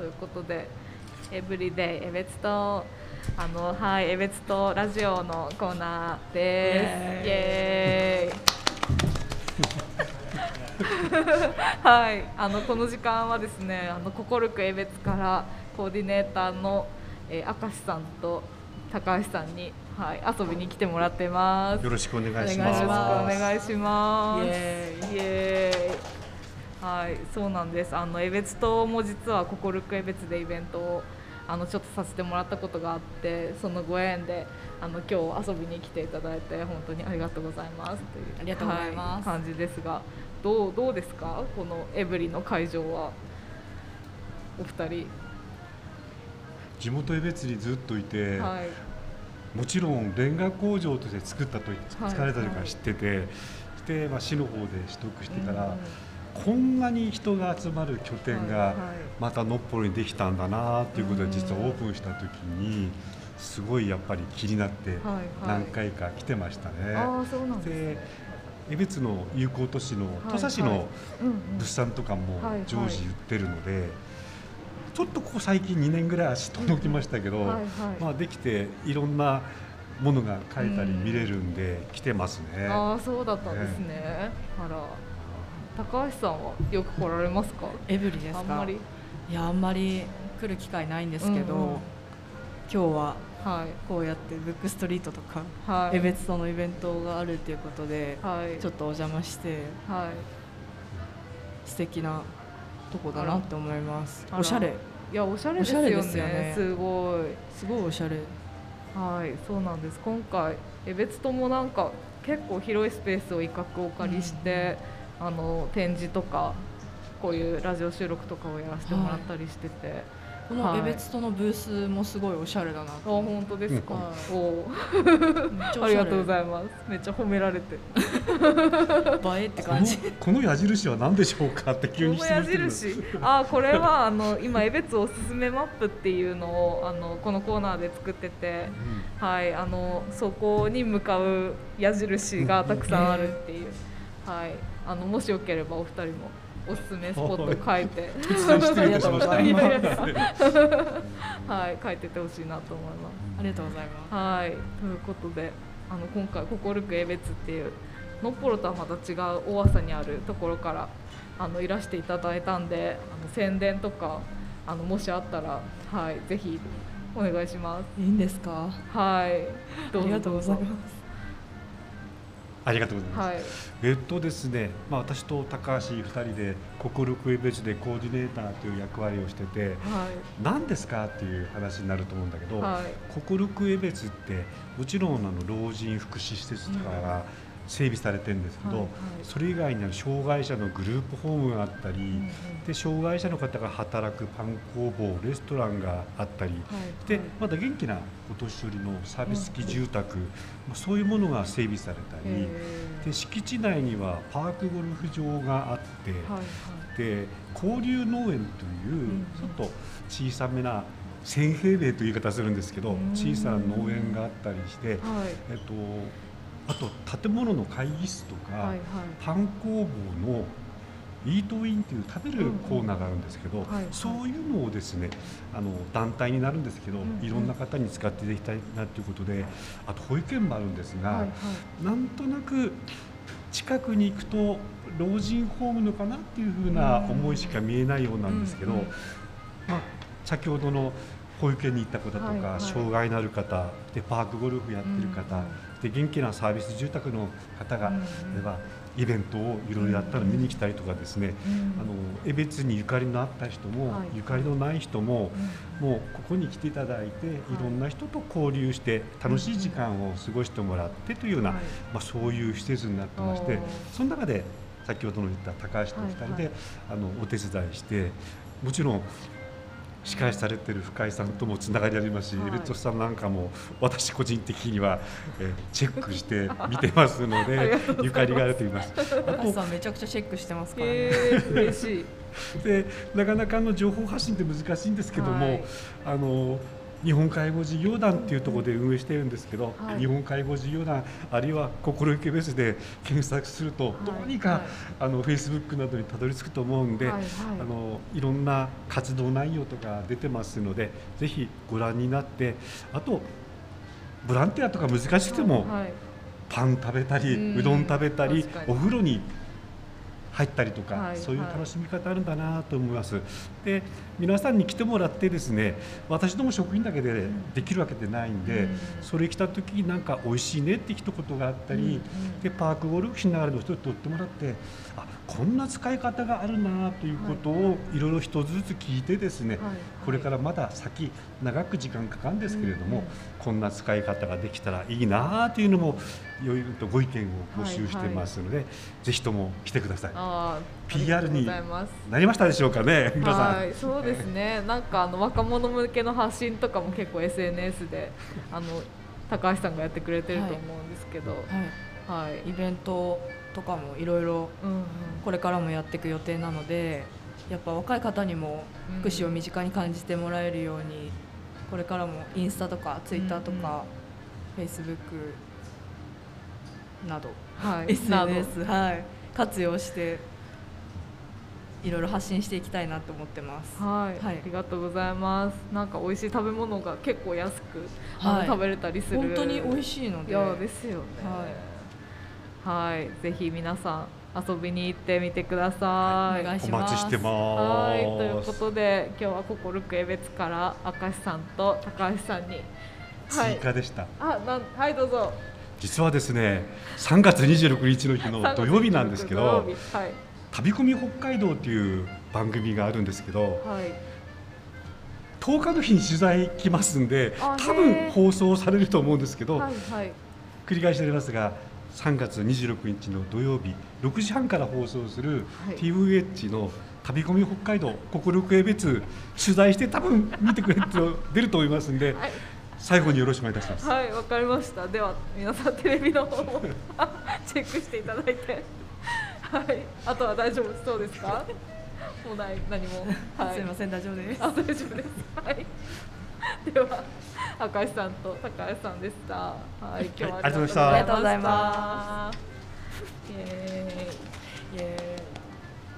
ということでエブリデイエベツとあのはいエベツとラジオのコーナーです。イエーイ。はい、あのこの時間はですね、あの心くえべつからコーディネーターの、えー、明石さんと高橋さんに、はい、遊びに来てもらってます。よろしくお願いしおます。願いします。イエイエーイはい、そうなんです。あの江別島も実は心く江別でイベントをあのちょっとさせてもらったことがあって、そのご縁であの今日遊びに来ていただいて本当にありがとうございますというありがとうございますはい感じですが、どうどうですか？このエブリの会場は？お二人。地元江別にずっといて、はい。もちろんレンガ工場として作ったとはい使われたりとか知ってて、で、まあ、市の方で取得してから、うんこんなに人が集まる拠点がはいはい。またのっぽろにできたんだなということうん。で実はオープンした時にすごいやっぱり気になってはいはい。何回か来てましたね。ああそうなんで江別の友好都市のい土佐市のうんうん。物産とかもはいはい。常時売ってるので、ちょっとここ最近2年ぐらい足届きましたけど、はいはい。まあ、できていろんなものが買えたりうん見れるんで来てますね。ああそうだったんですね。あら高橋さんはよく来られますか？エブリですか？あんまり。いやあんまり来る機会ないんですけど、うんうん。今日ははい。こうやってブックストリートとかはい。江別荘のイベントがあるっていうことで、はい。ちょっとお邪魔してはい。素敵なとこだなって思います。おしゃれ。いやおしゃれですよね。ですよね。すごい。すごいおしゃれ。はいそうなんです。今回江別ともなんか結構広いスペースを一角お借りして、あの展示とかこういうラジオ収録とかをやらせてもらったりしてて、この江別荘のブースもすごいおしゃれだなあ本当ですか、ありがとうございます。めっちゃ褒められて。映えってこの感じ。この矢印は何でしょうかって急にこの矢質問してくる。印？あこれはあの今江別おすすめマップっていうのをあのこのコーナーで作ってて。はいあのそこに向かう矢印がたくさんあるっていうはい。あのもしよければお二人もおすすめスポット書いて。突然失礼いたしました。ありがとうございます。いやいやはい。書いててほしいなと思います。ありがとうございます。はい、ということであの今回「心く江別」っていうのっぽろとはまた違う大浅にあるところからあのいらしていただいたんであの宣伝とかあのもしあったら、はい、ぜひお願いします。いいんですか？はい、どうぞ。ありがとうございどますありがとうございます。はい、えっとですね、まあ、私と高橋2人で心クエベチでコーディネーターという役割をしてては何ですかっていう話になると思うんだけど、い、はい、心クエベツってもちろんあの老人福祉施設とかが整備されてるんですけど、はいはい。それ以外には障害者のグループホームがあったり、うんうん。で障害者の方が働くパン工房レストランがあったり、はいでまだ元気なお年寄りのサービス付き住宅、まあそういうものが整備されたり、へで敷地内にはパークゴルフ場があって、ーはい。で交流農園といううんちょっと小さめな1000平米という言い方するんですけどうん。小さな農園があったりして、はい、えっと、あと建物の会議室とか、はい、はい、パン工房のイートインという食べるコーナーがあるんですけど、はいはい。そういうのをですねあの団体になるんですけど、うんうん。いろんな方に使っていただきたいなということであと保育園もあるんですが、はい、はい、なんとなく近くに行くと老人ホームのかなっていうふうな思いしか見えないようなんですけど、うんうん。まあ、先ほどの保育園に行った方とか、はいはい。障害のある方でパークゴルフやってる方、うんで元気なサービス住宅の方が、例えばイベントをいろいろやったら見に来たりとかですね、うんあの江別にゆかりのあった人も、はい。ゆかりのない人も、もうここに来ていただいて、い。ろんな人と交流して楽しい時間を過ごしてもらってというような、はいまあ、そういう施設になってましてその中で先ほどの言った高橋と2人で、あのお手伝いしてもちろん司会されてる深井さんともつながりありますし、はいエベットさんなんかも私個人的には、えーチェックして見てますのでゆかりがあると言います。あ高橋さんめちゃくちゃチェックしてますからね、えー、嬉しい。でなかなかの情報発信って難しいんですけども、はいあの日本介護事業団っていうところで運営しているんですけど、はい。日本介護事業団あるいは心ゆけベースで検索すると、はい。どうにか、はい。あのフェイスブックなどにたどり着くと思うんで、はい。はい。あのいろんな活動内容とか出てますのでぜひご覧になってあとボランティアとか難しくても、はい。パン食べたり、うどん食べたりお風呂に入ったりとか、はいそういう楽しみ方あるんだなと思います。で皆さんに来てもらってですね私ども職員だけでできるわけでないんで、うん。それ来た時になんか美味しいねって一言があったり、うんうん。でパークゴルフしながらの人に撮ってもらってあこんな使い方があるなということをい。ろいろ一つずつ聞いてですね、はい。これからまだ先長く時間かかるんですけれども、うんうん。こんな使い方ができたらいいなというのもいろいろとご意見を募集してますので、ぜひとも来てください。あー PR になりましたでしょうかね、皆さん。はい、そうですね。なんかあの若者向けの発信とかも結構 SNS であの高橋さんがやってくれてると思うんですけど、はい。はい、イベントとかもいろいろこれからもやっていく予定なのでやっぱ若い方にも福祉を身近に感じてもらえるように、これからもインスタとかツイッターとか、フェイスブックなど、はい、など。SNS、はい、活用していろいろ発信していきたいなと思ってます。はい、はいありがとうございます。なんか美味しい食べ物が結構安く、はい食べれたりする。本当に美味しいのいでやですよね。はい、ぜひ皆さん遊びに行ってみてください。お願いおします待ちしてます。はい、ということで今日は心くえべつから明石さんと高橋さんに、はい、追加でした。あ、なんはいどうぞ。実はですね、3月26日の日の土曜日なんですけど、日はい。旅込み北海道という番組があるんですけど、はい。10日の日に取材来ますんで、あ多分放送されると思うんですけど、はいはい。繰り返しになりますが3月26日の土曜日6時半から放送するはい。TVH の旅込み北海道心くえ別取材して多分見てくれると出ると思いますんではい最後によろしくお願いいたします。はいわかりました。では皆さんテレビの方も チェックしていただいて、はいあとは大丈夫そうですか？もうない何もはいすみません大丈夫です。あ大丈夫です。はい。では赤石さんと高橋さんでした。はい今日ははいありがとうございましたありがとうございました。イエーイ。イエーイ